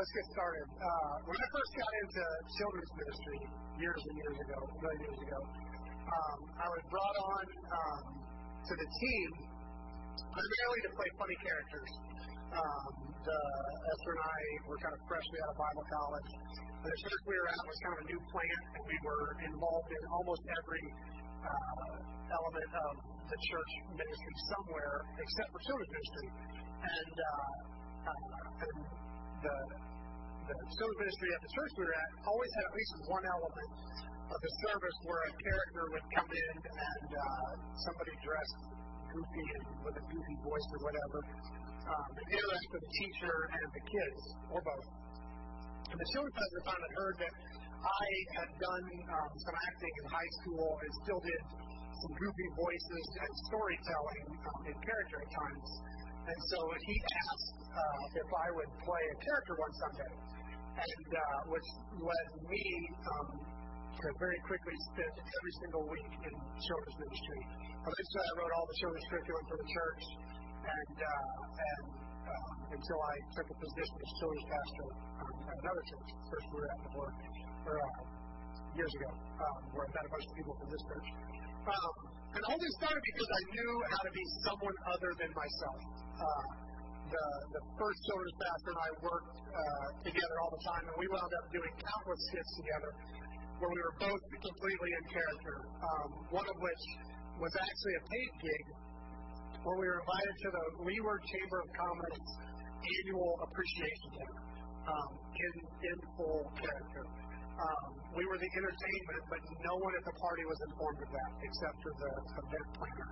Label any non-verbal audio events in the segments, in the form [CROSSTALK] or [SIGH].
let's get started. Uh, when I first got into children's ministry years and years ago, many years ago, um, I was brought on um, to the team primarily to play funny characters. Um, the, Esther and I were kind of freshly out of Bible college. The church we were at was kind of a new plant, and we were involved in almost every uh, element of the church ministry somewhere, except for children's ministry. And, uh, uh, and the the children's ministry at the church we were at always had at least one element of the service where a character would come in and uh, somebody dressed goofy and with a goofy voice or whatever um, and interact with the teacher and the kids, or both. And the children's pastor at the heard that I had done um, some acting in high school and still did some goofy voices and storytelling um, in character at times. And so he asked uh, if I would play a character one Sunday, and uh, which led me um, to very quickly spend every single week in children's ministry. Eventually, I wrote all the children's curriculum for the church, and uh, and um, until I took a position as children's pastor um, at another church, first we were at before, or uh, years ago, um, where I met a bunch of people from this church. Um, and all this started because I knew how to be someone other than myself. Uh, the, the first children's pastor and I worked uh, together all the time, and we wound up doing countless skits together where we were both completely in character. Um, one of which was actually a paid gig where we were invited to the Leawood Chamber of Commerce annual appreciation dinner um, in, in full character. Um, we were the entertainment, but no one at the party was informed of that except for the event planner.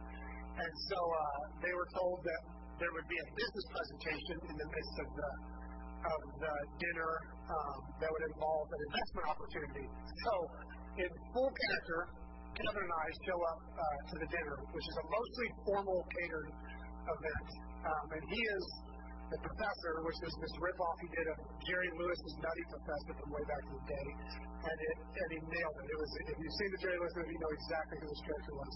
And so uh, they were told that there would be a business presentation in the midst of the of the dinner um, that would involve an investment opportunity. So, in full character, Kevin and I show up uh, to the dinner, which is a mostly formal catered event, um, and he is the professor, which is this ripoff he did of Jerry Lewis's Nutty Professor from way back in the day, and it and he nailed it. It was if you've seen the Jerry Lewis movie, you know exactly who this character was.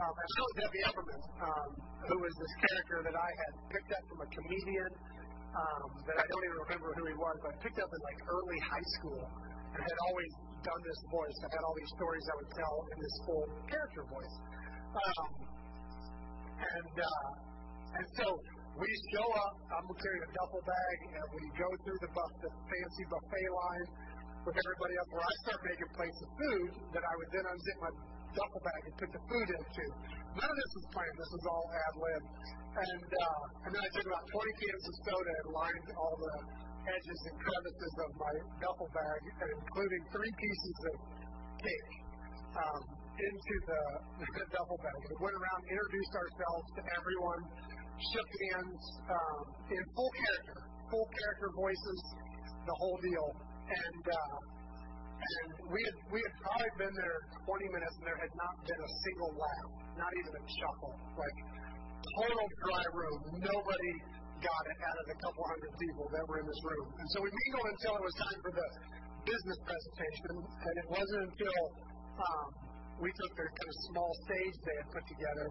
Um, and so Debbie Epperman, um, who was this character that I had picked up from a comedian um, that I don't even remember who he was, but I picked up in like early high school and had always done this voice. I had all these stories I would tell in this full character voice. Um, and uh, and so we show up. I'm carrying a duffel bag, and we go through the, buff, the fancy buffet line with everybody else. Where I start making plates of food that I would then unzip my duffel bag and put the food into. None of this was planned. This was all ad lib. And uh, and then I took about 20 cans of soda and lined all the edges and crevices of my duffel bag, including three pieces of cake. Um, into the, the [LAUGHS] duffel bag. We went around, introduced ourselves to everyone, shook hands um, in full character, full character voices, the whole deal. And uh, and we had we had probably been there 20 minutes, and there had not been a single laugh, not even a chuckle. Like total dry room. Nobody got it out of the couple hundred people that were in this room. And so we mingled until it was time for the business presentation, and it wasn't until um, we took the kind of small stage they had put together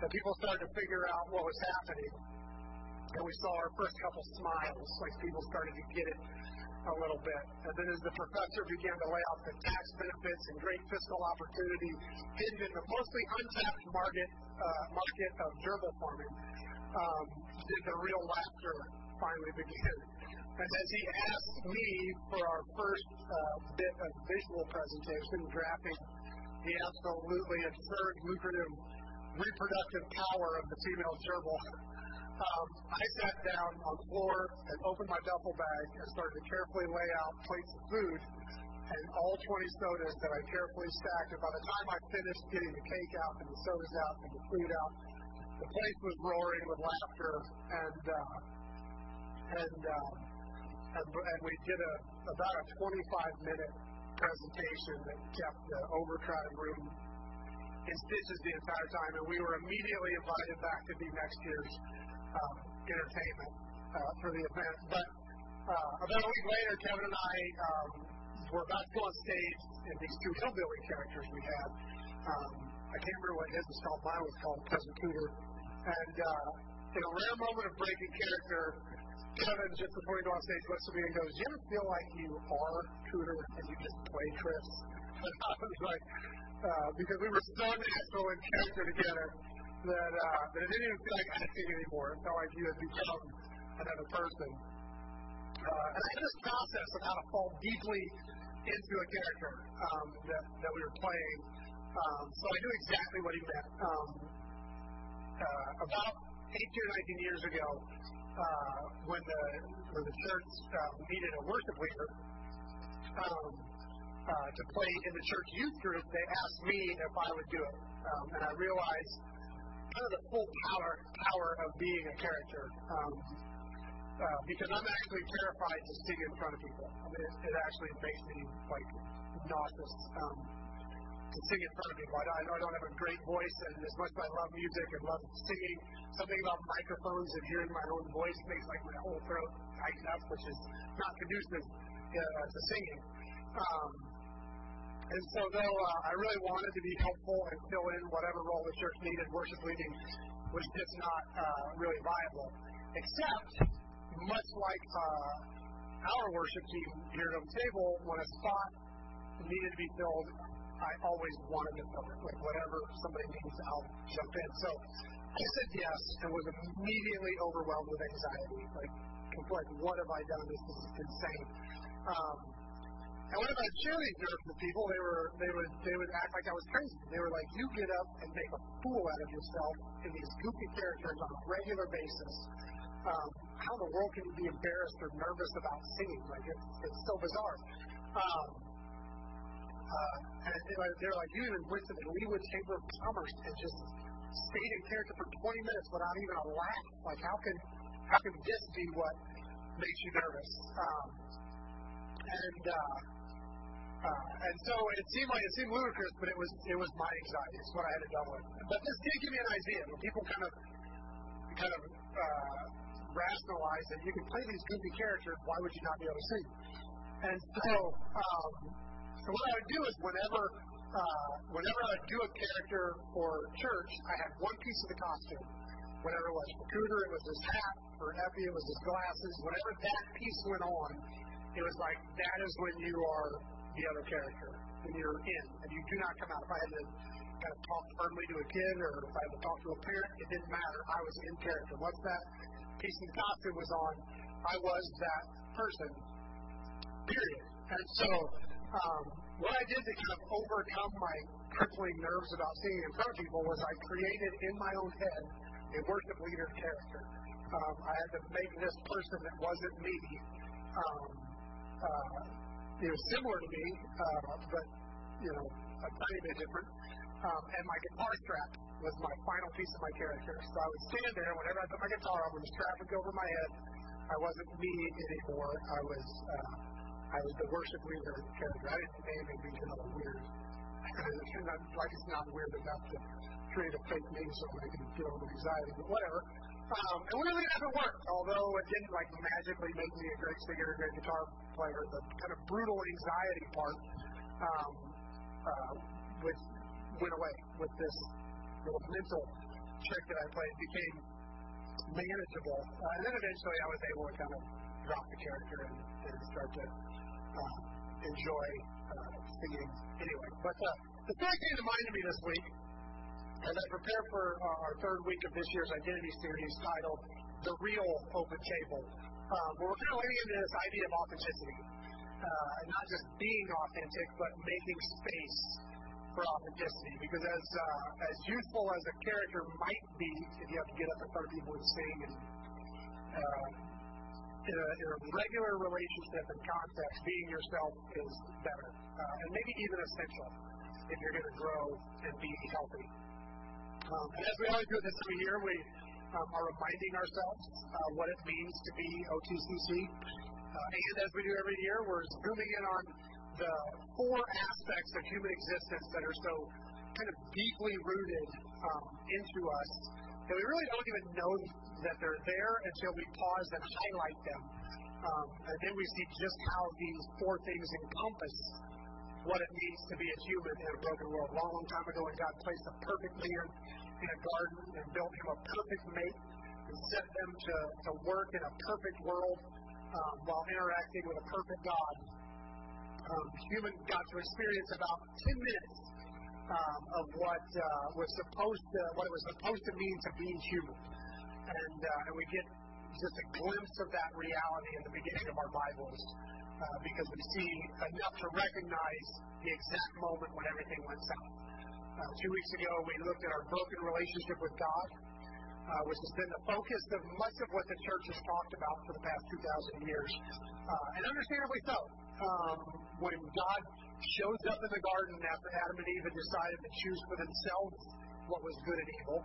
that people started to figure out what was happening. And we saw our first couple smiles, like people started to get it a little bit. And then as the professor began to lay out the tax benefits and great fiscal opportunity hidden in the mostly untapped market uh, market of gerbil farming, um, did the real laughter finally begin. And as he asked me for our first uh, bit of visual presentation, graphing the absolutely absurd, lucrative reproductive power of the female gerbil, um, I sat down on the floor and opened my duffel bag and started to carefully lay out plates of food and all 20 sodas that I carefully stacked. And by the time I finished getting the cake out and the sodas out and the food out, the place was roaring with laughter. And uh, uh, and and we did a about a 25 minute presentation that kept the overcrowded room in stitches the entire time. And we were immediately invited back to be next year's um, entertainment uh, for the event. But uh, about a week later, Kevin and I um, were about to go on stage, and these two hillbilly characters we had. Um, I can't remember what his was called. Mine was called Cousin Cooter. And uh, in a rare moment of breaking character, Kevin, just before we go on stage, looks at me and goes, "Do you ever feel like you are Cooter and you just play Chris?" And [LAUGHS] I was like, uh, because we were so natural in character together that uh, that it didn't even feel like acting anymore. It felt like you had become another person. Uh, and I had this process of how to fall deeply into a character um, that that we were playing. Um, so I knew exactly what he meant. Um, uh, about 18 or 19 years ago, uh, when the when the church uh, needed a worship leader um, to play in the church youth group, they asked me if I would do it, um, and I realized kind of the full power power of being a character. Um, uh, because I'm actually terrified to sing in front of people. I mean, it, it actually makes me like nauseous. Um, to sing in front of people. I, I know I don't have a great voice, and as much as I love music and love singing, something about microphones and hearing my own voice makes like my whole throat tighten up, which is not conducive uh, to singing. Um, and so, though uh, I really wanted to be helpful and fill in whatever role the church needed, worship leading was just not uh, really viable. Except, much like uh, our worship team here at the table, when a spot needed to be filled, I always wanted to fill it. Like whatever somebody needs, I'll jump in. So I said yes and was immediately overwhelmed with anxiety. Like, like what have I done? This is insane. Um, and when I was cheerleading for the people, they were they would they would act like I was crazy. They were like, "You get up and make a fool out of yourself in these goofy characters on a regular basis. Um, how in the world can you be embarrassed or nervous about singing? Like it's, it's so bizarre." Um, uh, and they're like, you even went to the Leawood Chamber of Commerce and just stayed in character for 20 minutes without even a laugh. Like, how can how can this be what makes you nervous? Um, and uh, and so it seemed like it seemed ludicrous, but it was it was my anxiety. It's what I had to deal with. But this did give me an idea. When people kind of kind of uh, rationalize that you can play these goofy characters, why would you not be able to sing? And so um, so what I would do is whenever uh, whenever I would do a character for church, I had one piece of the costume. Whenever it was for Cooter, it was his hat. For Effie, it was his glasses. Whenever that piece went on, it was like that is when you are the other character, when you're in, and you do not come out. If I had to kind of talk firmly to a kid, or if I had to talk to a parent, it didn't matter. I was in character. Once that piece of costume was on, I was that person. Period. And so um, what I did to kind of overcome my crippling nerves about singing in front of people was I created in my own head a worship leader character. Um, I had to make this person that wasn't me, um, uh, you know, similar to me, uh, but you know, a tiny bit different. Um, and my guitar strap was my final piece of my character. So I would stand there whenever I put my guitar on with the strap would go over my head. I wasn't me anymore. I was uh, I was the worship leader character. I didn't name him because I was weird. not, [LAUGHS] like it's not weird enough to create a fake name so I can feel the anxiety, but whatever. Um, and weirdly enough, it worked. Although it didn't like magically make me a great singer, a great guitar player, the kind of brutal anxiety part, um, uh, which went away with this little mental trick that I played, became manageable. Uh, and then eventually, I was able to kind of drop the character and, and start to uh, enjoy uh, singing anyway. But uh, the third thing that reminded me this week, as I prepare for uh, our third week of this year's identity series titled "The Real Open Table," um, we're kind of leaning into this idea of authenticity, uh, not just being authentic, but making space for authenticity. Because as uh, as useful as a character might be, if you have to get up in front of people and sing and in a, regular relationship and context, being yourself is better, and maybe even essential if you're going to grow and be healthy. Um, and as we always do this of year, we um, are reminding ourselves uh, what it means to be OTCC. Uh, and as we do every year, we're zooming in on the four aspects of human existence that are so kind of deeply rooted um, into us that we really don't even know that they're there until we pause and highlight them. And then we see just how these four things encompass what it means to be a human in a broken world. A long, time ago, when God placed a perfect man in a garden and built him a perfect mate, and set them to, to work in a perfect world um, while interacting with a perfect God. Um, human got to experience about 10 minutes um, of what uh, was supposed to what it was supposed to mean to be human, and uh, and we get just a glimpse of that reality in the beginning of our Bibles because we see enough to recognize the exact moment when everything went south. Uh, two weeks ago, we looked at our broken relationship with God, uh, which has been the focus of much of what the church has talked about for the past 2,000 years. Uh, and understandably so. Um, when God shows up in the garden after Adam and Eve had decided to choose for themselves what was good and evil,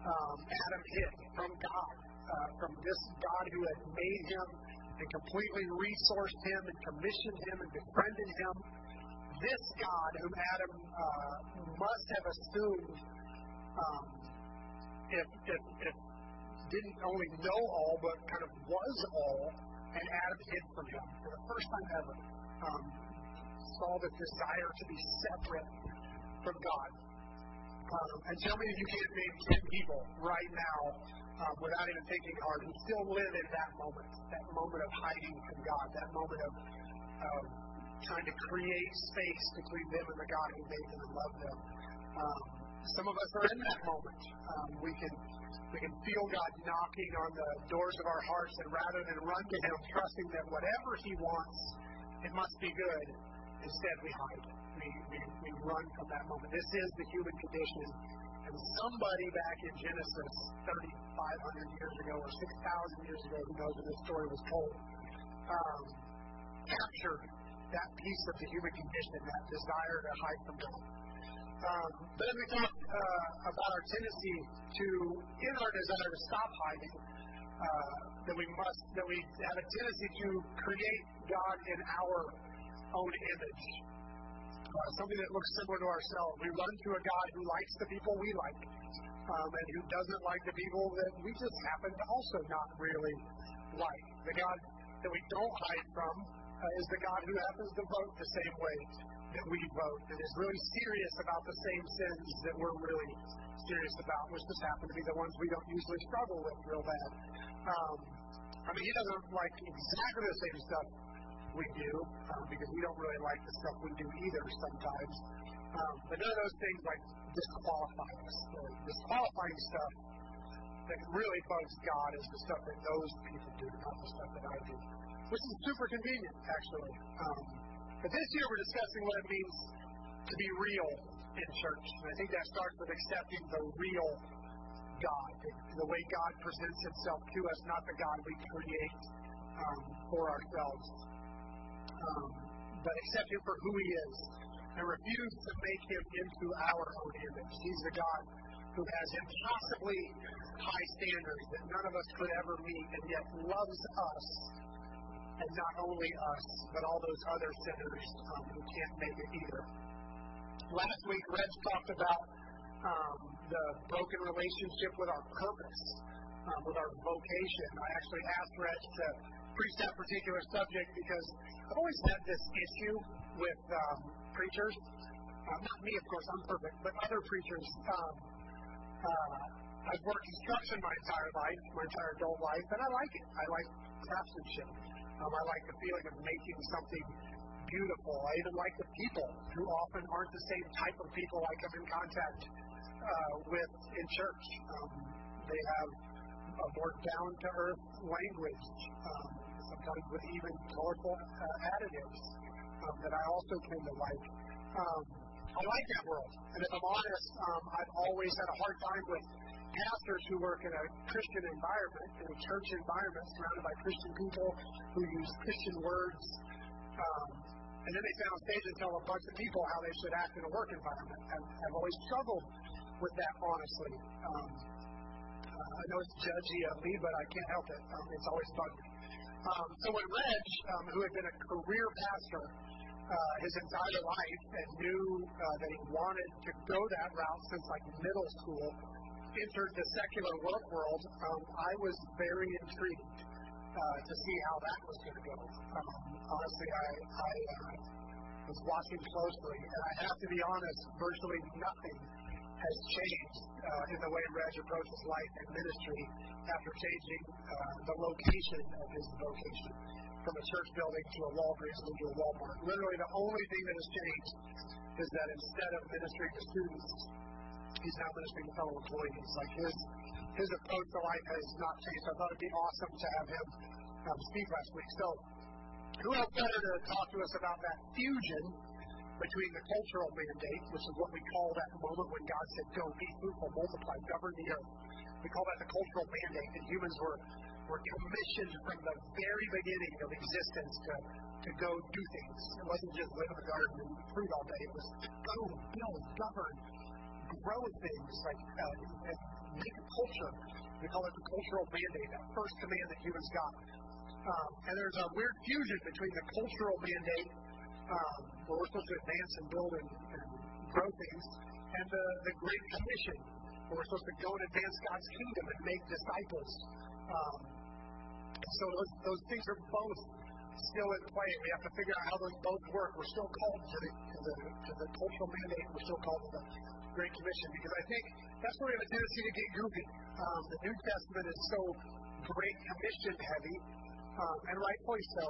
um, Adam hid from God, uh, from this God who had made him and completely resourced him and commissioned him and befriended him. This God, whom Adam uh, must have assumed um, if, if, if didn't only know all, but kind of was all, and Adam hid from him for the first time ever. Um, saw the desire to be separate from God. And tell me that you can't name 10 people right now um, without even thinking hard who still live in that moment, that moment of hiding from God, that moment of um, trying to create space between them and the God who made them and loved them. Um, some of us are in that moment. We can we can feel God knocking on the doors of our hearts, and rather than run to Him, trusting that whatever He wants, it must be good, instead we hide. We, run from that moment. This is the human condition. And somebody back in Genesis 3,500 years ago or 6,000 years ago, who knows when this story was told, um, captured that piece of the human condition, that desire to hide from God. Um, but as we talk uh, about our tendency to, in our desire to stop hiding, uh, that we must, that we have a tendency to create God in our own image, something that looks similar to ourselves. We run to a God who likes the people we like, um, and who doesn't like the people that we just happen to also not really like. The God that we don't hide from uh, is the God who happens to vote the same way that we vote, and is really serious about the same sins that we're really serious about, which just happen to be the ones we don't usually struggle with real bad. Um, I mean, he doesn't like exactly the same stuff we do, um, because we don't really like the stuff we do either sometimes. Um, but none of those things like disqualify us. The disqualifying stuff that really bugs God is the stuff that those people do, not the stuff that I do, which is super convenient, actually. Um, but this year we're discussing what it means to be real in church. And I think that starts with accepting the real God, the, the way God presents himself to us, not the God we create um, for ourselves. But accept him for who he is and refuse to make him into our own image. He's the God who has impossibly high standards that none of us could ever meet and yet loves us and not only us, but all those other sinners um, who can't make it either. Last week, Reg talked about um, the broken relationship with our purpose, um, with our vocation. I actually asked Reg to preach that particular subject because I've always had this issue with um, preachers. Uh, not me, of course, I'm perfect, but other preachers. Um, uh, I've worked construction my entire life, my entire adult life, and I like it. I like craftsmanship. Um, I like the feeling of making something beautiful. I even like the people who often aren't the same type of people I come in contact uh, with in church. Um, they have a more down to earth language, um, sometimes with even colorful uh, additives um, that I also tend to like. Um, I like that world. And if I'm honest, um, I've always had a hard time with pastors who work in a Christian environment, in a church environment, surrounded by Christian people who use Christian words. Um, and then they stand on stage and tell a bunch of people how they should act in a work environment. And I've always struggled with that, honestly. Um, uh, I know it's judgy of me, but I can't help it. Um, it's always bugged me. Um, so when Reg, um, who had been a career pastor uh, his entire life and knew uh, that he wanted to go that route since like middle school, entered the secular work world, um, I was very intrigued uh, to see how that was going to go. Um, honestly, I, I uh, was watching closely, and I have to be honest, virtually nothing has changed uh, in the way Reg approaches life and ministry after changing uh, the location of his vocation from a church building to a Walgreens to a Walmart. Literally, the only thing that has changed is that instead of ministering to students, he's now ministering to fellow employees. Like his his approach to life has not changed. I thought it'd be awesome to have him um, speak last week. So, who else better to talk to us about that fusion between the cultural mandate, which is what we call that moment when God said, "Go be fruitful, multiply, govern the earth." We call that the cultural mandate, and humans were were commissioned from the very beginning of existence to to go do things. It wasn't just live in the garden and fruit all day. It was go, build, govern, grow things, like uh, make a culture. We call it the cultural mandate, that first command that humans got. Um, and there's a weird fusion between the cultural mandate, where we're supposed to advance and build and, and grow things, and the, the Great Commission, where we're supposed to go and advance God's kingdom and make disciples. Um, so those, those things are both still in play. We have to figure out how those both work. We're still called to the, to the, to the cultural mandate. We're still called to the Great Commission because I think that's where we have a tendency to get goofy. Um, the New Testament is so Great Commission heavy, and rightfully so,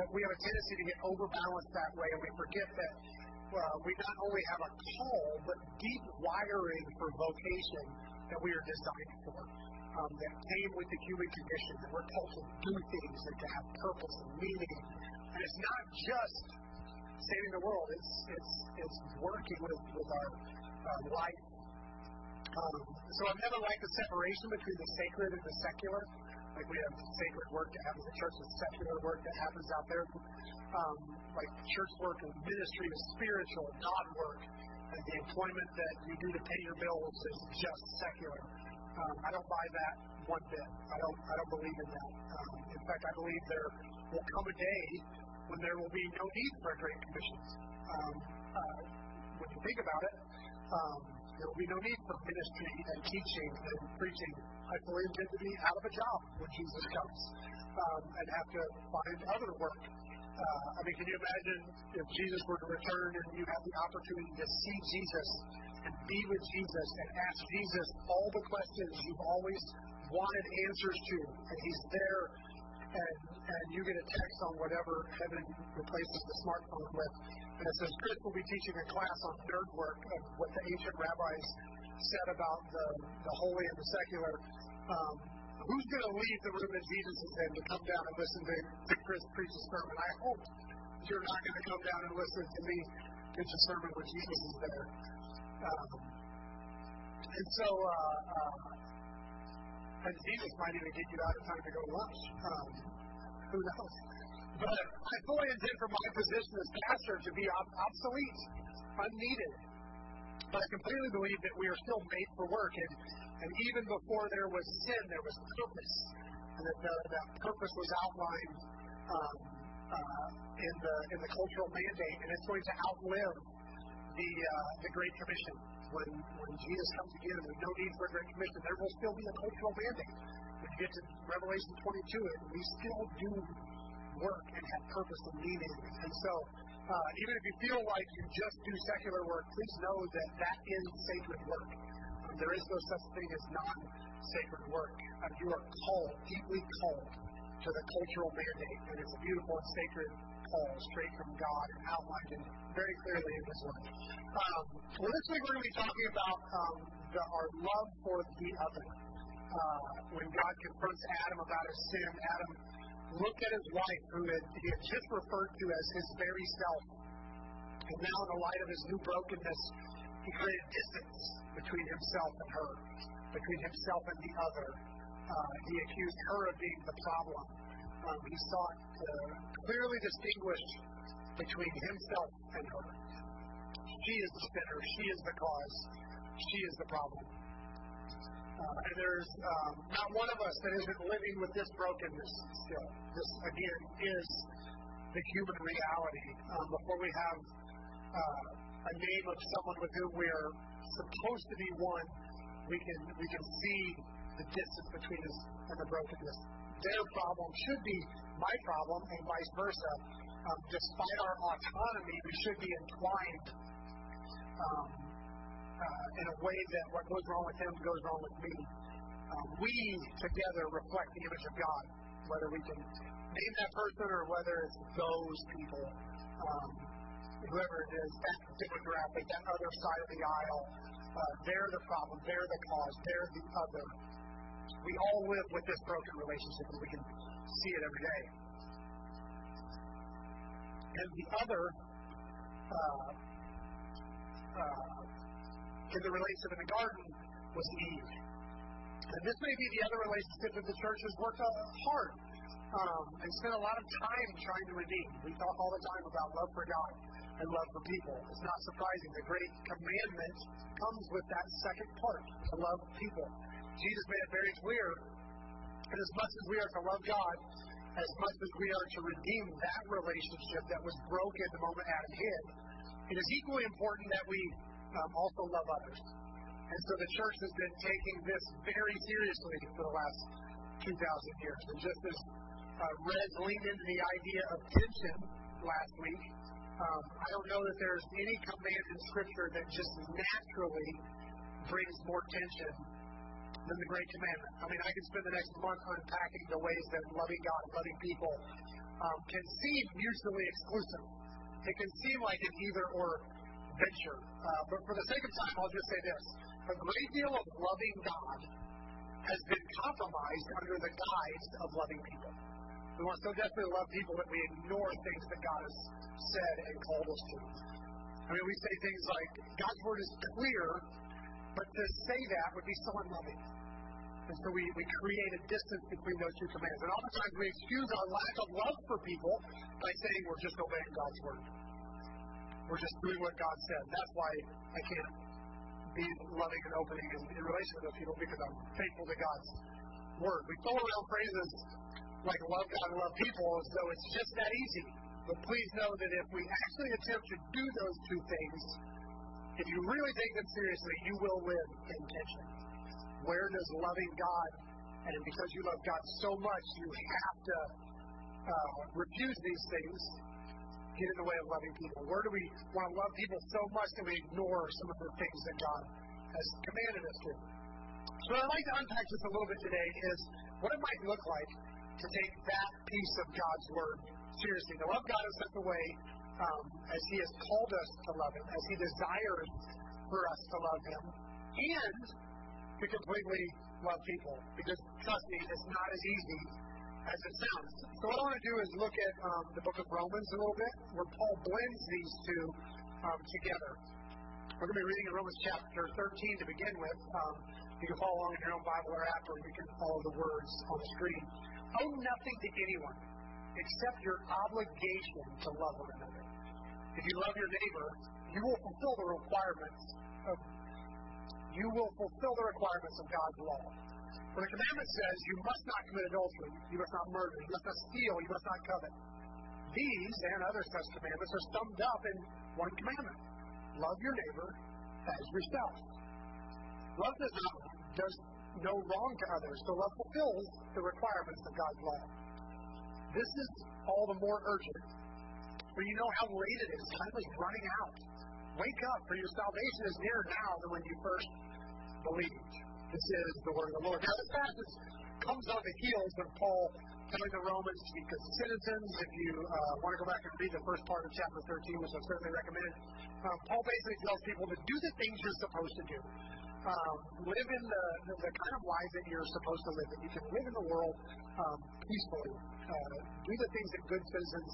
that we have a tendency to get overbalanced that way, and we forget that well, we not only have a call, but deep wiring for vocation that we are designed for. Um, that came with the human condition, that we're called to do things and to have purpose and meaning. And it's not just saving the world, it's, it's, it's working with, with our uh, life. Um, so I've never liked the separation between the sacred and the secular. Like we have sacred work that happens in church and secular work that happens out there. Um, like church work and ministry is spiritual, God work. And the employment that you do to pay your bills is just secular. Um, I don't buy that one bit. I don't. I don't believe in that. Um, in fact, I believe there will come a day when there will be no need for a great commission. Um, uh, when you think about it, um, there will be no need for ministry and teaching and preaching. I fully intend to be out of a job when Jesus comes um, and have to find other work. Uh, I mean, can you imagine if Jesus were to return and you have the opportunity to see Jesus and be with Jesus and ask Jesus all the questions you've always wanted answers to, and He's there, and, you get a text on whatever heaven replaces the smartphone with, and it says Chris will be teaching a class on nerd work of what the ancient rabbis said about the, the holy and the secular. Um, who's going to leave the room that Jesus is in to come down and listen to, to Chris preach a sermon? I hope you're not going to come down and listen to me preach a sermon when Jesus is there. Um, and so, uh, uh, and Jesus might even get you out of time to go to lunch. Um, who knows? But I fully intend for my position as pastor to be ob- obsolete, unneeded. But I completely believe that we are still made for work. And, and even before there was sin, there was purpose. And that the, that purpose was outlined um, uh, in, the, in the cultural mandate. And it's going to outlive the, uh, the Great Commission. When, when Jesus comes again, and there's no need for a Great Commission. There will still be a cultural mandate. When you get to Revelation 22, we still do work and have purpose and meaning. And so, uh, even if you feel like you just do secular work, please know that that is sacred work. Um, there is no such thing as non sacred work. Um, you are called, deeply called, to the cultural mandate, and it's a beautiful and sacred call straight from God outlined in, very clearly in His Word. Um, well, this week we're going to be talking about um, the, our love for the other. Uh, when God confronts Adam about his sin, Adam looked at his wife, who had, he had just referred to as his very self. And now, in the light of his new brokenness, he created distance between himself and her, between himself and the other. Uh, he accused her of being the problem. Um, he sought to clearly distinguish between himself and her. She is the sinner. She is the cause. She is the problem. Uh, and there's um, not one of us that isn't living with this brokenness still. This, again, is the human reality. Um, before we have uh, a name of someone with whom we are supposed to be one, we can, we can see the distance between us and the brokenness. Their problem should be my problem, and vice versa. Um, despite our autonomy, we should be entwined. Um, uh, in a way that what goes wrong with him goes wrong with me. Um, we together reflect the image of God, whether we can name that person or whether it's those people, um, whoever it is, that demographic, that other side of the aisle. Uh, they're the problem. They're the cause. They're the other. We all live with this broken relationship, and we can see it every day. And the other uh, uh, in the relationship in the garden was Eve. And this may be the other relationship that the church has worked hard um, and spent a lot of time trying to redeem. We talk all the time about love for God and love for people. It's not surprising. The great commandment comes with that second part to love people. Jesus made it very clear that as much as we are to love God, as much as we are to redeem that relationship that was broken the moment Adam hid, it is equally important that we um, also love others. And so the church has been taking this very seriously for the last 2,000 years. And just as uh, Reg leaned into the idea of tension last week, um, I don't know that there's any command in Scripture that just naturally brings more tension than the Great Commandment. I mean, I could spend the next month unpacking the ways that loving God and loving people um, can seem mutually exclusive. It can seem like an either or venture. Uh, but for the sake of time, I'll just say this. A great deal of loving God has been compromised under the guise of loving people. We want so desperately to love people that we ignore things that God has said and called us to. I mean, we say things like, God's word is clear, but to say that would be so unloving. And so we, we create a distance between those two commands. And oftentimes we excuse our lack of love for people by saying we're just obeying God's word. We're just doing what God said. That's why I can't be loving and opening in, in relation with people because I'm faithful to God's word. We throw around phrases like love God and love people as though it's just that easy. But please know that if we actually attempt to do those two things, if you really take them seriously, you will live in tension. Where does loving God, and because you love God so much, you have to uh, refuse these things, get in the way of loving people? Where do we want to love people so much that we ignore some of the things that God has commanded us to? So, what I'd like to unpack just a little bit today is what it might look like to take that piece of God's Word seriously, to love God in such a way as He has called us to love Him, as He desires for us to love Him, and to completely love people. Because trust me, it's not as easy as it sounds. So what I want to do is look at um, the book of Romans a little bit, where Paul blends these two um, together. We're going to be reading in Romans chapter 13 to begin with. Um, you can follow along in your own Bible or app, or you can follow the words on the screen. Owe nothing to anyone except your obligation to love one another. If you love your neighbor, you will fulfill the requirements of you will fulfill the requirements of God's law. For the commandment says you must not commit adultery, you must not murder, you must not steal, you must not covet. These and other such commandments are summed up in one commandment. Love your neighbor as yourself. Love does not does no wrong to others, so love fulfills the requirements of God's law. This is all the more urgent, for you know how late it is. Time is running out. Wake up, for your salvation is nearer now than when you first believed. This is the word of the Lord. Now, this passage comes on the heels of Paul telling the Romans to be good citizens. If you uh, want to go back and read the first part of chapter 13, which I certainly recommend, um, Paul basically tells people to do the things you're supposed to do. Um, live in the, the, the, kind of lives that you're supposed to live. That you can live in the world um, peacefully. Uh, do the things that good citizens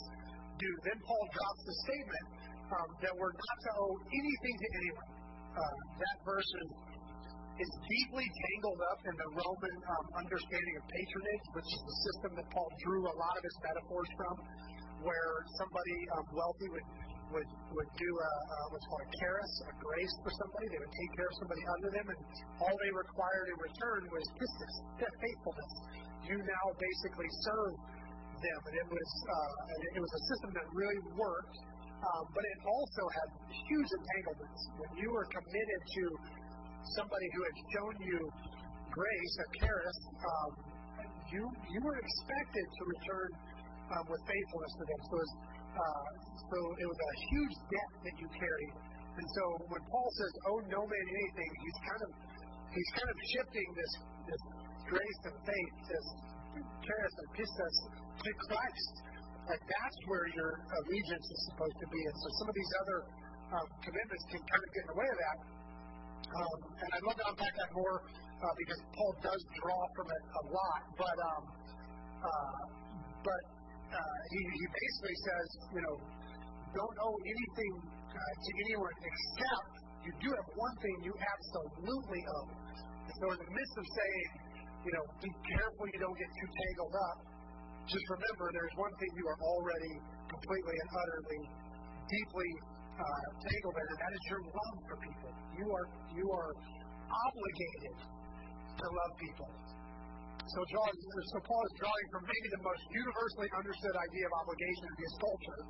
do. Then Paul drops the statement um, that we're not to owe anything to anyone. Uh, that verse is, is deeply tangled up in the Roman um, understanding of patronage, which is the system that Paul drew a lot of his metaphors from, where somebody um, wealthy would would would do a, a what's called a charis, a grace for somebody. They would take care of somebody under them, and all they required in return was pistis, faithfulness. You now basically serve them, and it was uh, it was a system that really worked. Um, but it also had huge entanglements. When you were committed to somebody who had shown you grace, a charis, um, you you were expected to return um, with faithfulness to them. So it was, uh, so it was a huge debt that you carried. And And so when Paul says, "Oh no man anything," he's kind of he's kind of shifting this this grace and faith, this charis and pistis to Christ. Like that's where your allegiance is supposed to be. And so some of these other um, commitments can kind of get in the way of that. Um, and I'd love to unpack that more uh, because Paul does draw from it a lot. But um, uh, but uh, he, he basically says, you know, don't owe anything uh, to anyone except you do have one thing you absolutely owe. And so in the midst of saying, you know, be careful you don't get too tangled up, just remember there's one thing you are already completely and utterly, deeply uh, tangled in, and that is your love for people. You are you are obligated to love people. So, John, so Paul is drawing from maybe the most universally understood idea of obligation in his culture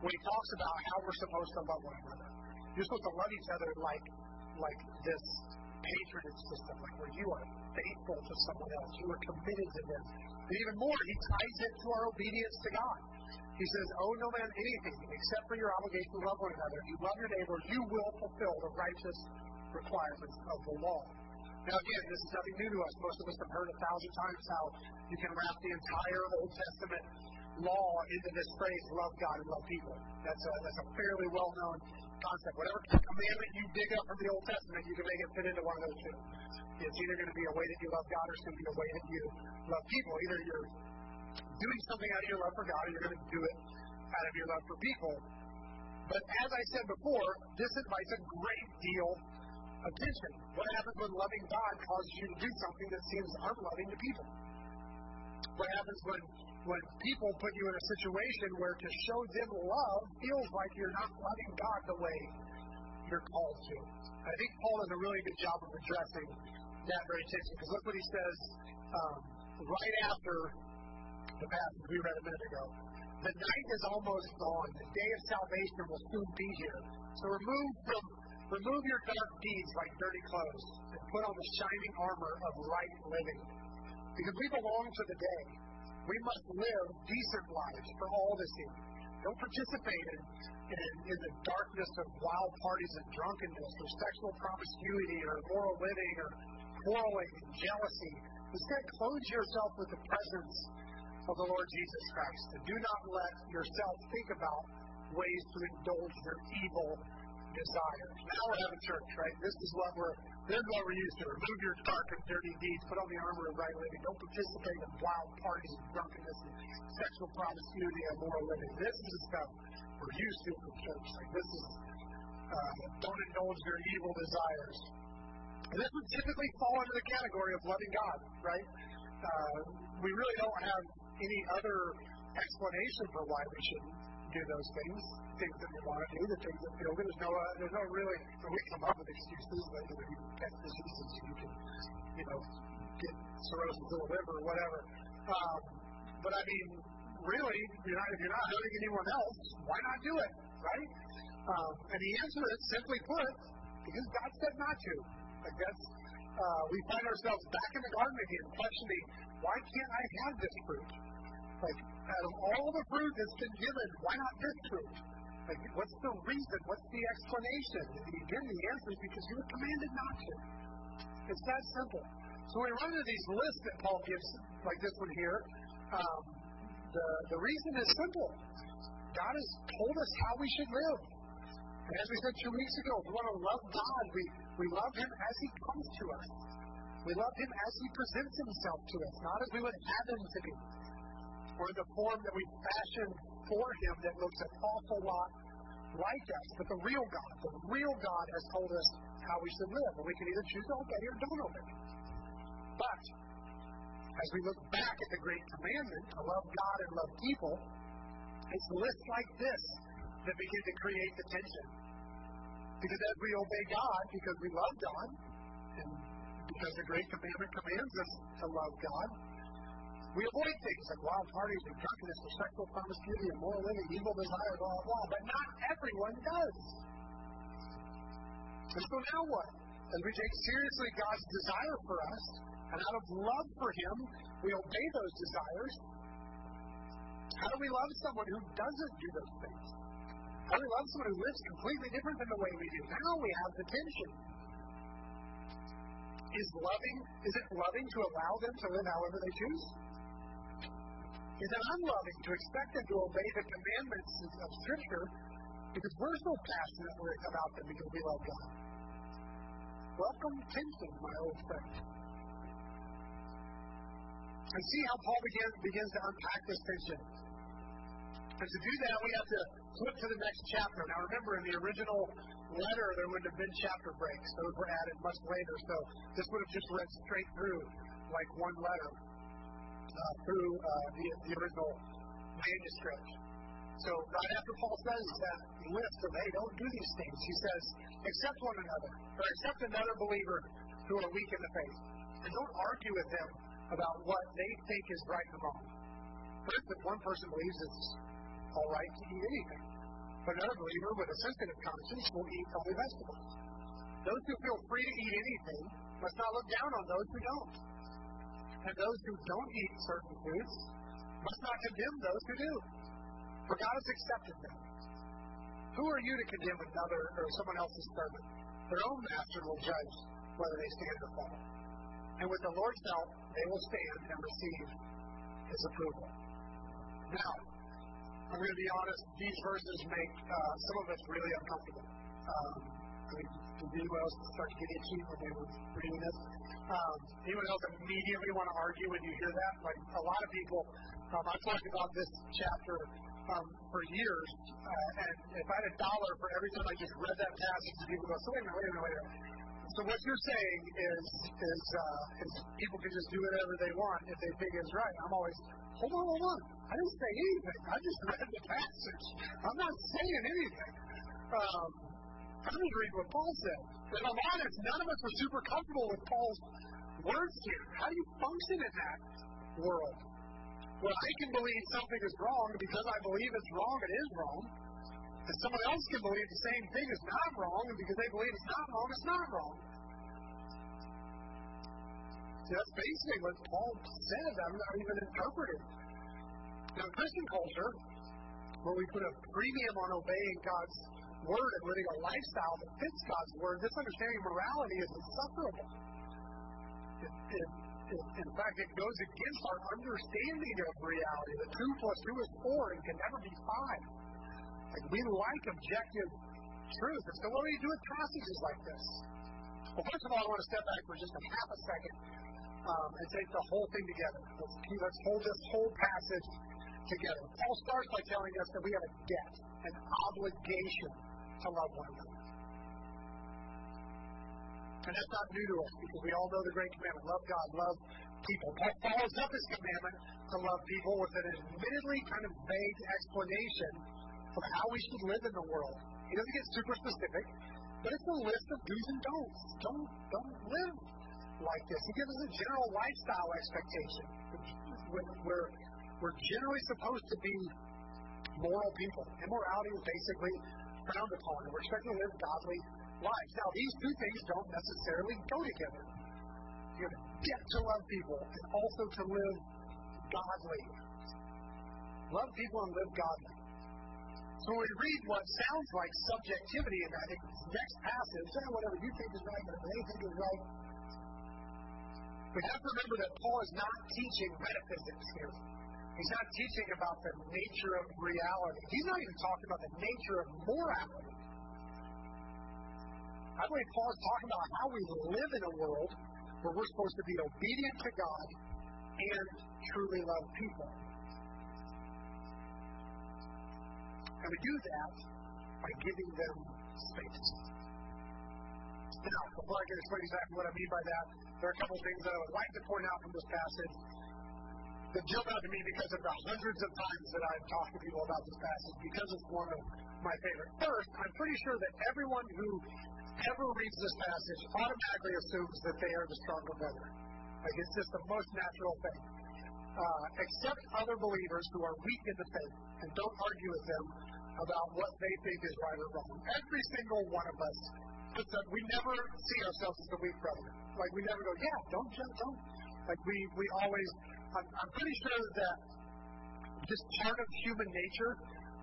when he talks about how we're supposed to love one another. You're supposed to love each other like like this patronage system, like where you are faithful to someone else, you are committed to them. But even more, he ties it to our obedience to God. He says, Owe no man anything except for your obligation to love one another. If you love your neighbor, you will fulfill the righteous requirements of the law. Now, again, this is nothing new to us. Most of us have heard a thousand times how you can wrap the entire Old Testament law into this phrase, love God and love people. That's a, that's a fairly well known concept. Whatever commandment you dig up from the Old Testament, you can make it fit into one of those two. It's either going to be a way that you love God or it's going to be a way that you love people. Either you're doing something out of your love for God or you're going to do it out of your love for people. But as I said before, this invites a great deal of tension. What happens when loving God causes you to do something that seems unloving to people? What happens when when people put you in a situation where to show them love feels like you're not loving God the way you're called to? I think Paul does a really good job of addressing that very tension because look what he says um, right after the passage we read a minute ago. The night is almost gone. The day of salvation will soon be here. So remove from remove your dark deeds like dirty clothes and put on the shining armor of right living. Because we belong to the day. We must live decent lives for all to see. Don't participate in, in, in the darkness of wild parties and drunkenness or sexual promiscuity or immoral living or quarreling and jealousy. Instead, clothe yourself with the presence of the Lord Jesus Christ. And do not let yourself think about ways to indulge your evil desires. Now we're having church, right? This is what we're this is what we're used to. Remove your dark and dirty deeds. Put on the armor of right living. Don't participate in wild parties and drunkenness and sexual promiscuity and moral living. This is the stuff we're used to in church. Like this is uh, don't indulge your evil desires. And this would typically fall under the category of loving God, right? Uh, we really don't have any other explanation for why we should do those things, things that we want to do, the things that feel good. There's no, uh, there's no really, we come up with excuses like you, know, you can diseases, you can, you know, get cirrhosis of the liver or whatever. Um, but I mean, really, you're not, if you're not hurting anyone else, why not do it, right? Um, and the answer is simply put, because God said not to. Like that's, uh, we find ourselves back in the garden again, questioning, why can't I have this fruit? Like, out of all the fruit that's been given, why not this fruit? Like, what's the reason? What's the explanation? And again, the answer is because you were commanded not to. It's that simple. So when we run into these lists that Paul gives, like this one here, um, the, the reason is simple. God has told us how we should live. And as we said two weeks ago, we want to love God. We, we love Him as He comes to us. We love Him as He presents Himself to us, not as we would have Him to be or the form that we fashioned for him that looks an awful lot like us. But the real God, the real God has told us how we should live. And we can either choose to obey or don't obey. But as we look back at the great commandment to love God and love people, it's lists like this that begin to create the tension. Because as we obey God, because we love God, and because the great commandment commands us to love God, we avoid things like wild parties and drunkenness and sexual promiscuity and moral living, evil desire, blah, blah, blah. But not everyone does. And so now what? As we take seriously God's desire for us, and out of love for Him, we obey those desires. How do we love someone who doesn't do those things? How do we love someone who lives completely different than the way we do? Now we have the tension. Is loving, is it loving to allow them to live however they choose? Is unloving to expect them to obey the commandments of Scripture because we're so passionate about them because we love God? Welcome tension, my old friend. And see how Paul begins, begins to unpack this tension. And to do that, we have to flip to the next chapter. Now, remember, in the original letter, there wouldn't have been chapter breaks. Those were added much later. So this would have just read straight through like one letter through uh, the, original manuscript. So right after Paul says that list of, hey, don't do these things, he says, accept one another, or accept another believer who are weak in the faith. And don't argue with them about what they think is right and wrong. For instance, one person believes it's all right to eat anything, but another believer with a sensitive conscience will eat only vegetables. Those who feel free to eat anything must not look down on those who don't. And those who don't eat certain foods must not condemn those who do. For God has accepted them. Who are you to condemn another or someone else's servant? Their own master will judge whether they stand or fall. And with the Lord's help, they will stand and receive his approval. Now, I'm going to be honest, these verses make uh, some of us really uncomfortable. Um, Did anyone else start to get itchy when they were reading this? Um, anyone else immediately want to argue when you hear that? Like a lot of people, um, I've talked about this chapter um, for years, uh, and if I had a dollar for every time I just read that passage, people go, so wait a minute, wait a minute, wait a minute. So what you're saying is, is, uh, is people can just do whatever they want if they think it's right. I'm always, hold on, hold on. I didn't say anything. I just read the passage. I'm not saying anything. I'm just reading what Paul said. And I'm honest, none of us are super comfortable with Paul's words here. How do you function in that world? Well, I can believe something is wrong because I believe it's wrong, it is wrong. And someone else can believe the same thing is not wrong, and because they believe it's not wrong, it's not wrong. See, that's basically what Paul says. I'm not even interpreting. Now, Christian culture, where we put a premium on obeying God's word and living a lifestyle that fits God's word, this understanding of morality is insufferable. It, it, it, in fact, it goes against our understanding of reality that two plus two is four and can never be five. Like we like objective truth. And so, what do we do with passages like this? Well, first of all, I want to step back for just a half a second um, and take the whole thing together. Let's, let's hold this whole passage together. Paul starts by telling us that we have a debt, an obligation to love one another. And that's not new to us because we all know the great commandment love God, love people. Paul follows up this commandment to love people with an admittedly kind of vague explanation of how we should live in the world. He doesn't get super specific, but it's a list of do's and don'ts. Don't, don't live like this. He gives us a general lifestyle expectation. We're, we're generally supposed to be moral people. Immorality is basically frowned upon, and we're expected to live godly lives. Now, these two things don't necessarily go together. You get to love people and also to live godly. Love people and live godly. So when we read what sounds like subjectivity in that next passage, say whatever you think is right, whatever they think is right, we have to remember that Paul is not teaching metaphysics here. He's not teaching about the nature of reality. He's not even talking about the nature of morality. I believe Paul is talking about how we live in a world where we're supposed to be obedient to God and truly love people. And we do that by giving them space. Now, before I can explain exactly what I mean by that, there are a couple of things that I would like to point out from this passage that jump out to me because of the hundreds of times that I've talked to people about this passage, because it's one of my favorite. First, I'm pretty sure that everyone who ever reads this passage automatically assumes that they are the stronger brother. Like it's just the most natural thing. Uh, accept other believers who are weak in the faith and don't argue with them about what they think is right or wrong. Every single one of us puts up, we never see ourselves as the weak brother. Like we never go, yeah, don't jump, don't. Like we, we always, I'm, I'm pretty sure that just part of human nature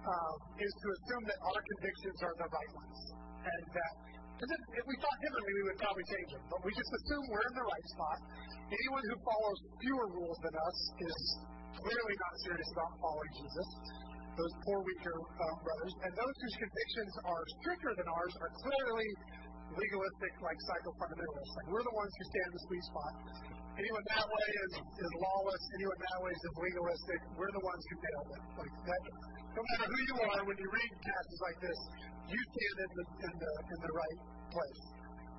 um, is to assume that our convictions are the right ones. And that, because if we thought differently, we would probably change them. But we just assume we're in the right spot. Anyone who follows fewer rules than us is clearly not serious about following Jesus. Those poor, weaker uh, brothers. And those whose convictions are stricter than ours are clearly legalistic, like psycho-fundamentalists. Like we're the ones who stand in the sweet spot. Anyone that way is, is lawless. Anyone that way is legalistic. We're the ones who nailed it. Like that. No matter who you are, when you read passages like this, you stand in the in the in the right place.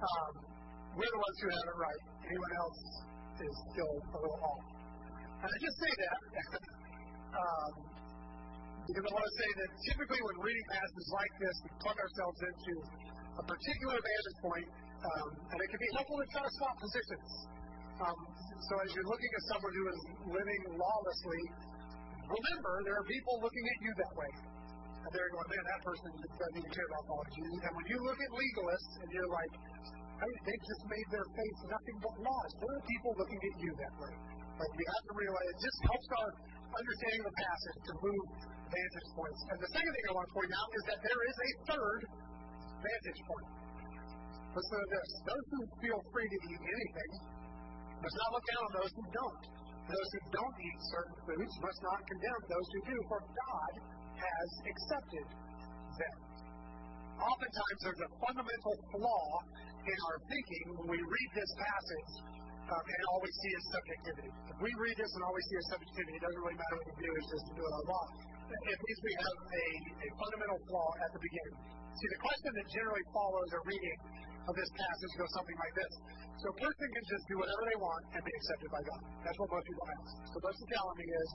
Um, we're the ones who have it right. Anyone else is still a little off. And I just say that [LAUGHS] um, because I want to say that typically when reading passages like this, we plug ourselves into a particular vantage point, um, and it can be helpful to try to swap positions. Um, so as you're looking at someone who is living lawlessly, remember there are people looking at you that way. And they're going, man, that person doesn't even care about following And when you look at legalists and you're like, hey, they've just made their faith nothing but laws. There are people looking at you that way. Like we have to realize it just helps our understanding of the passage to move vantage points. And the second thing I want to point out is that there is a third vantage point. Listen to this. Those who feel free to eat anything must not look down on those who don't. Those who don't eat certain foods must not condemn those who do, for God has accepted them. Oftentimes, there's a fundamental flaw in our thinking when we read this passage um, and all we see is subjectivity. If we read this and all we see is subjectivity, it doesn't really matter what we do, it's just to do it our law. It means we have a, a fundamental flaw at the beginning. See, the question that generally follows a reading of this passage goes something like this. So a person can just do whatever they want and be accepted by God. That's what most people ask. So most telling is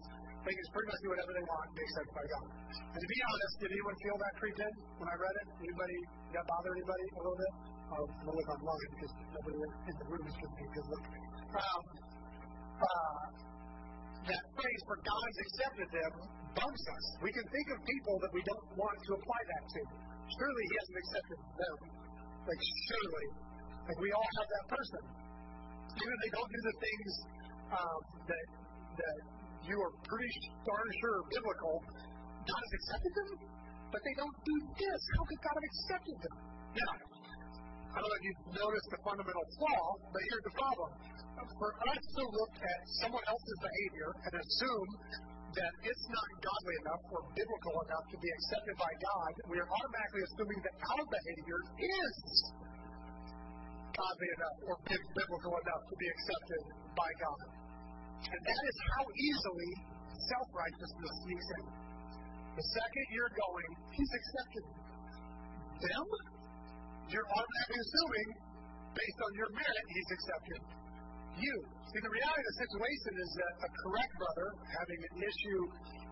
they can just pretty much do whatever they want and be accepted by God. And to be honest, did anyone feel that creep in when I read it? Anybody that bother anybody a little bit? I'll look online because nobody in the room is going to be good looking. Um, uh, that phrase, for God has accepted them, bumps us. We can think of people that we don't want to apply that to. Surely He hasn't accepted them. Like, surely. Like, we all have that person. Even if they don't do the things um, that, that you are pretty darn sure are biblical, God has accepted them, but they don't do this. How could God have accepted them? Now, I don't know if you've noticed the fundamental flaw, but here's the problem. For us to look at someone else's behavior and assume that it's not godly enough or biblical enough to be accepted by God, we are automatically assuming that our behavior is godly enough or biblical enough to be accepted by God. And that is how easily self righteousness sneaks in. The second you're going, He's accepted them, you're automatically assuming, based on your merit, He's accepted you. See, the reality of the situation is that a correct brother having an issue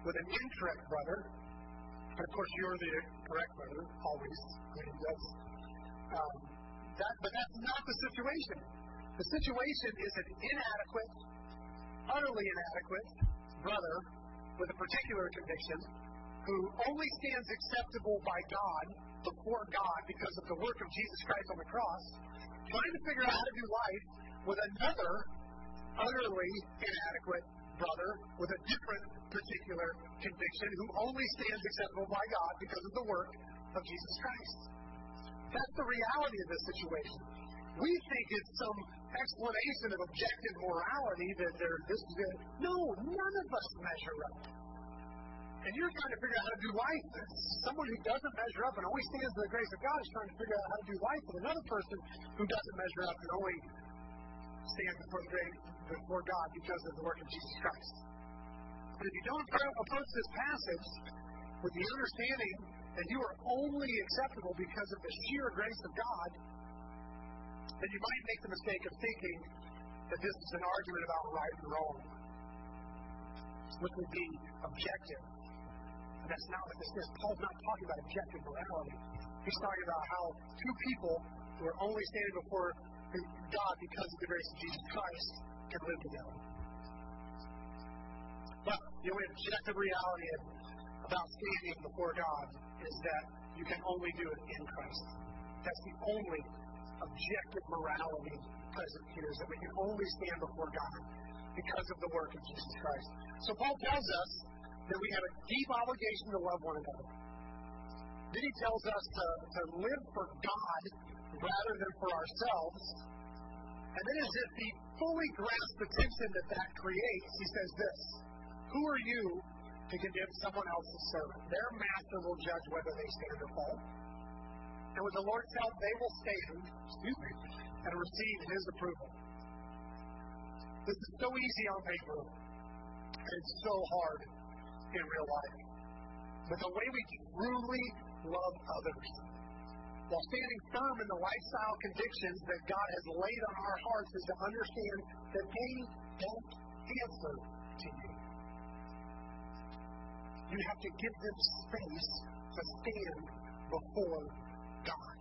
with an incorrect brother, and of course you're the correct brother, always. I mean, that's, um, that, but that's not the situation. The situation is an inadequate, utterly inadequate brother with a particular conviction who only stands acceptable by God before God because of the work of Jesus Christ on the cross, trying to figure out how to do life with another utterly inadequate brother with a different particular conviction who only stands acceptable by God because of the work of Jesus Christ. That's the reality of this situation. We think it's some explanation of objective morality that there this is good. No, none of us measure up. And you're trying to figure out how to do life. Someone who doesn't measure up and only stands in the grace of God is trying to figure out how to do life with another person who doesn't measure up and only stands before the before God because of the work of Jesus Christ. But if you don't approach this passage with the understanding that you are only acceptable because of the sheer grace of God, then you might make the mistake of thinking that this is an argument about right and wrong, which would be objective. And that's not what this is. Paul's not talking about objective morality. He's talking about how two people who are only standing before God because of the grace of Jesus Christ can live together. But the only objective reality about standing before God is that you can only do it in Christ. That's the only objective morality present here is that we can only stand before God because of the work of Jesus Christ. So Paul tells us that we have a deep obligation to love one another. Then he tells us to, to live for God rather than for ourselves. And then, as if he fully grasps the tension that that creates, he says this Who are you to condemn someone else's servant? Their master will judge whether they stand or fall. And with the Lord's help, they will stand, excuse me, and receive his approval. This is so easy on paper, and it's so hard in real life. But the way we truly love others, while standing firm in the lifestyle convictions that God has laid on our hearts, is to understand that they don't answer to you. You have to give them space to stand before God.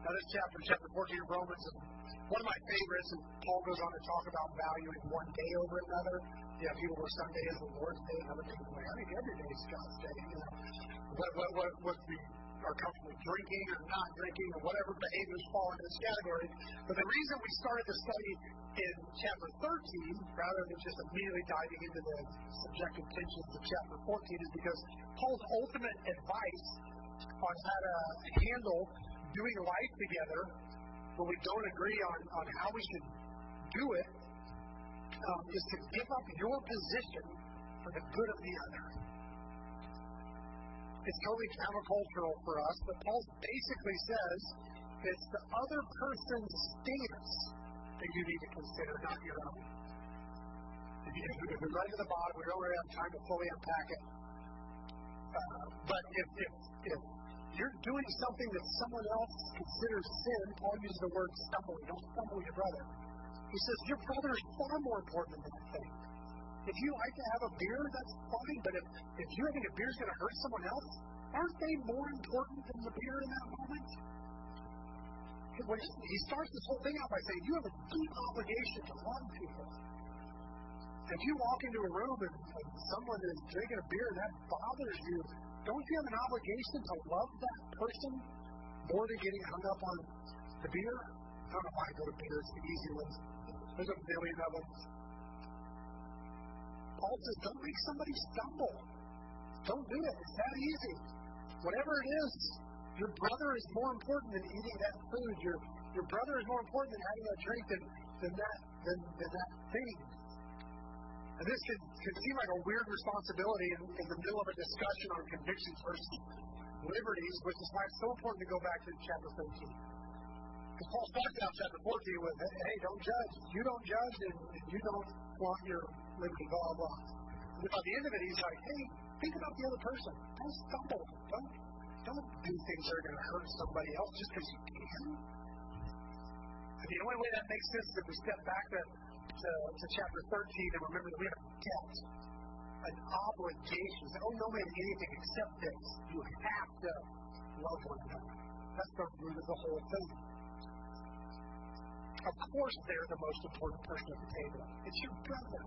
Now, this chapter, chapter 14 of Romans, is one of my favorites, and Paul goes on to talk about valuing one day over another. Yeah, people were Sunday is the Lord's day, and other people like, I think every day is God's day. You know, what, what, what, what we are comfortable drinking or not drinking or whatever behaviors fall into this category. But the reason we started the study in chapter 13 rather than just immediately diving into the subjective tensions of chapter 14 is because Paul's ultimate advice on how to handle doing life together when we don't agree on, on how we should do it um, is to give up your position for the good of the other. It's totally countercultural for us, but Paul basically says it's the other person's stance that you need to consider, not your own. If, you, if we run to the bottom, we don't really have time to fully unpack it. Uh, but if, if, if you're doing something that someone else considers sin, Paul uses the word stumble. Don't stumble your brother. He says your brother is far more important than that thing. If you like to have a beer, that's fine. But if, if you think a beer is going to hurt someone else, aren't they more important than the beer in that moment? When he starts this whole thing out by saying you have a deep obligation to love people. If you walk into a room and, and someone is drinking a beer and that bothers you, don't you have an obligation to love that person more than getting hung up on the beer? I don't know why I go to beer, it's the easy ones. There's a million of them. Paul says, don't make somebody stumble. Don't do it. It's that easy. Whatever it is, your brother is more important than eating that food. Your, your brother is more important than having that drink than, than, that, than, than that thing. And this can, can seem like a weird responsibility in, in the middle of a discussion on convictions versus liberties, which is why it's so important to go back to chapter 13. Because Paul starts out chapter 14 with, hey, don't judge. You don't judge, and, you don't want your liberty, blah, blah. And by the end of it, he's like, hey, think about the other person. Don't stumble. Don't, don't do things that are going to hurt somebody else just because you can. And the only way that makes sense is if we step back to to, to chapter 13 and remember that we have a debt, an obligation. Say, oh, no man anything except this. You have to love one another. That's the root of the whole thing. Of course, they're the most important person at the table. It's your brother.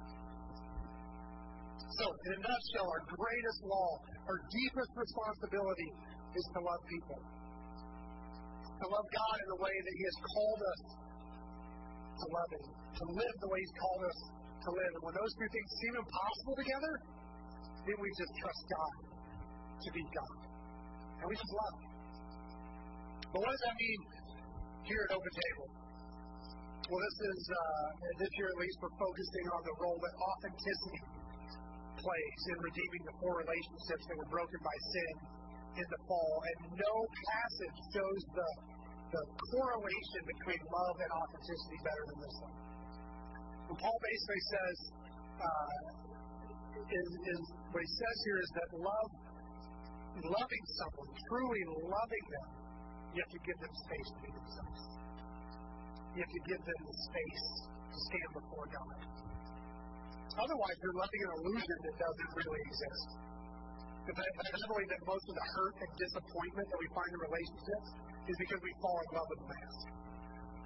So, in a nutshell, our greatest law, our deepest responsibility is to love people. To love God in the way that He has called us to love Him, to live the way He's called us to live. And when those two things seem impossible together, then we just trust God to be God. And we just love Him. But what does that mean here at Open Table? Well, this is, uh, this year at least, we're focusing on the role that authenticity plays in redeeming the four relationships that were broken by sin in the fall. And no passage shows the the correlation between love and authenticity better than this one. What Paul basically says uh, is, is what he says here is that love, loving someone, truly loving them, you have to give them space to be themselves. You have to give them the space to stand before God. Otherwise, you're loving an illusion that doesn't really exist. Because I believe that most of the hurt and disappointment that we find in relationships is because we fall in love with the mask.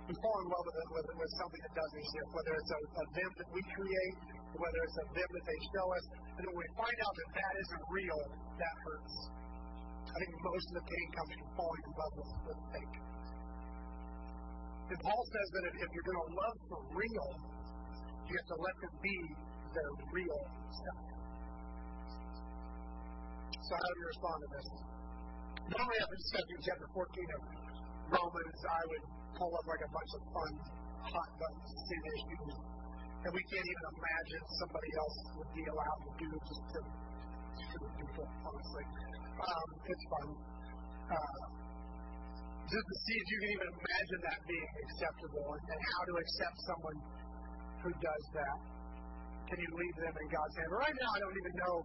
We fall in love with, it, with, with something that doesn't exist, whether it's a, a them that we create, whether it's a them that they show us. And when we find out that that isn't real, that hurts. I think most of the pain comes from falling in love with, with fake. And Paul says that if, if you're going to love for real, you have to let them be their real self. So how do you respond to this? Normally, after discussing chapter 14 of Romans, I would pull up like a bunch of fun hot buttons, sin issues, and we can't even imagine somebody else would be allowed to do just to people, honestly. Um, it's fun. Uh, just to see if you can even imagine that being acceptable and, and how to accept someone who does that. Can you leave them in God's hand? Right now, I don't even know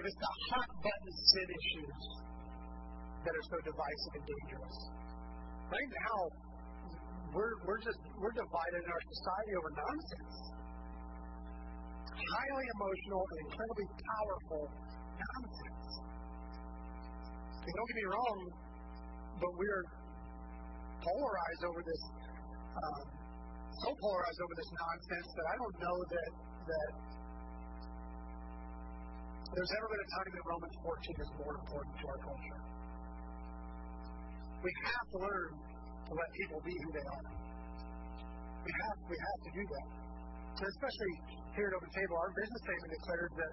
if it's the hot button sin issues that are so divisive and dangerous. Right now, we're, we're just we're divided in our society over nonsense. Highly emotional and incredibly powerful nonsense. And don't get me wrong, but we're polarized over this, um, so polarized over this nonsense that I don't know that that there's ever been a time that Romans 14 is more important to our culture. We have to learn to let people be who they are. We have we have to do that. Especially here at Open Table, our business statement declares that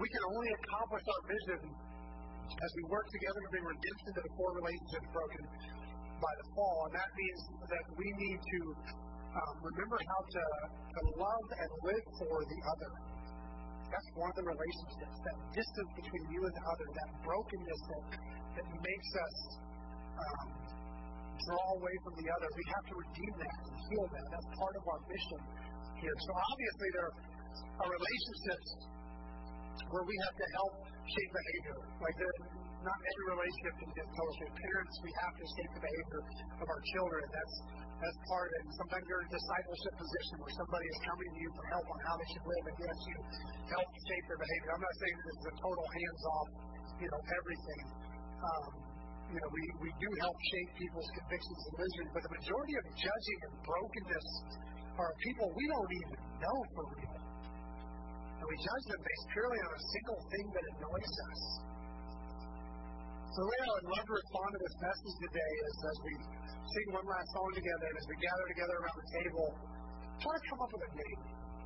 we can only accomplish our vision as we work together to bring redemption to the core relationships broken by the fall. And that means that we need to remember how to, to love and live for the other. That's one of the relationships, that distance between you and the other, that brokenness that, that makes us um, draw away from the other. We have to redeem that and heal that. That's part of our mission here. So obviously there are relationships where we have to help shape behavior. Like the, not every relationship can get totally. Parents, we have to shape the behavior of our children. That's that's part of it. Sometimes you're in a discipleship position where somebody is coming to you for help on how they should live, and yes, you help shape their behavior. I'm not saying this is a total hands-off, you know, everything. Um, you know, we, we do help shape people's convictions and vision, but the majority of judging and brokenness are people we don't even know for real. And we judge them based purely on a single thing that annoys us. So the way I would love to respond to this message today is as we sing one last song together and as we gather together around the table, try to come up with a name,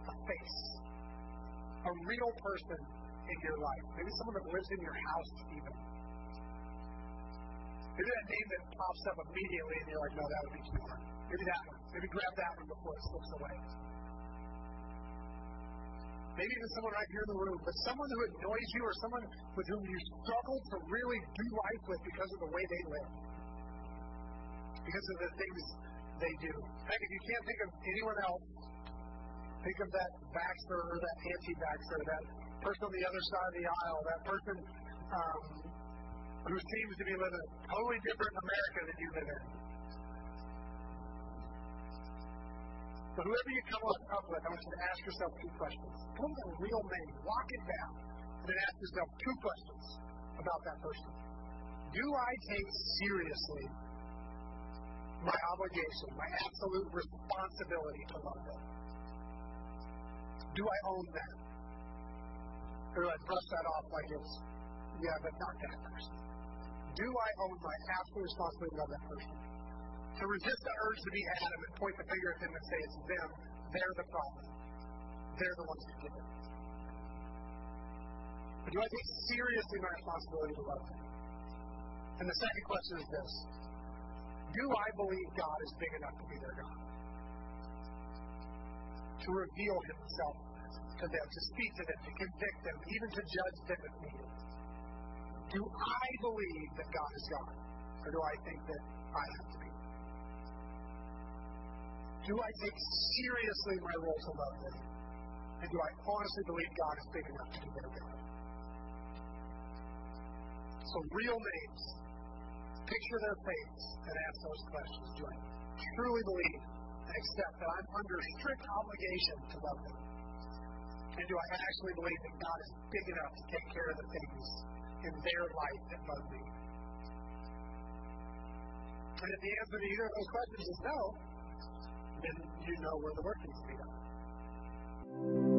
a face, a real person in your life. Maybe someone that lives in your house even. Maybe that name that pops up immediately and you're like, no, that would be too hard. Maybe that one. Maybe grab that one before it slips away. Maybe even someone right here in the room, but someone who annoys you or someone with whom you struggle to really do life with because of the way they live. Because of the things they do. Heck, if you can't think of anyone else, think of that vaxxer or that anti vaxxer, that person on the other side of the aisle, that person um, who seems to be living a totally different America than you live in. So whoever you come up with, I want you to ask yourself two questions. Come up a real name, lock it down, and then ask yourself two questions about that person. Do I take seriously my obligation, my absolute responsibility to love them? Do I own that? Or do I brush that off like it's, yeah, but not that person? Do I own my absolute responsibility to love that person? To resist the urge to be Adam and point the finger at them and say it's them, they're the problem. They're the ones who did it. But do I take seriously my responsibility to love them? And the second question is this Do I believe God is big enough to be their God? To reveal Himself to them, to speak to them, to convict them, even to judge them if needed. Do I believe that God is God? Or do I think that I have to be? Do I take seriously my role to love them? And do I honestly believe God is big enough to be their God? So, real names, picture their faces and ask those questions. Do I truly believe and accept that I'm under strict obligation to love them? And do I actually believe that God is big enough to take care of the things in their life that bug me? And if the answer to either of those questions is no, then you know where the work needs to be done.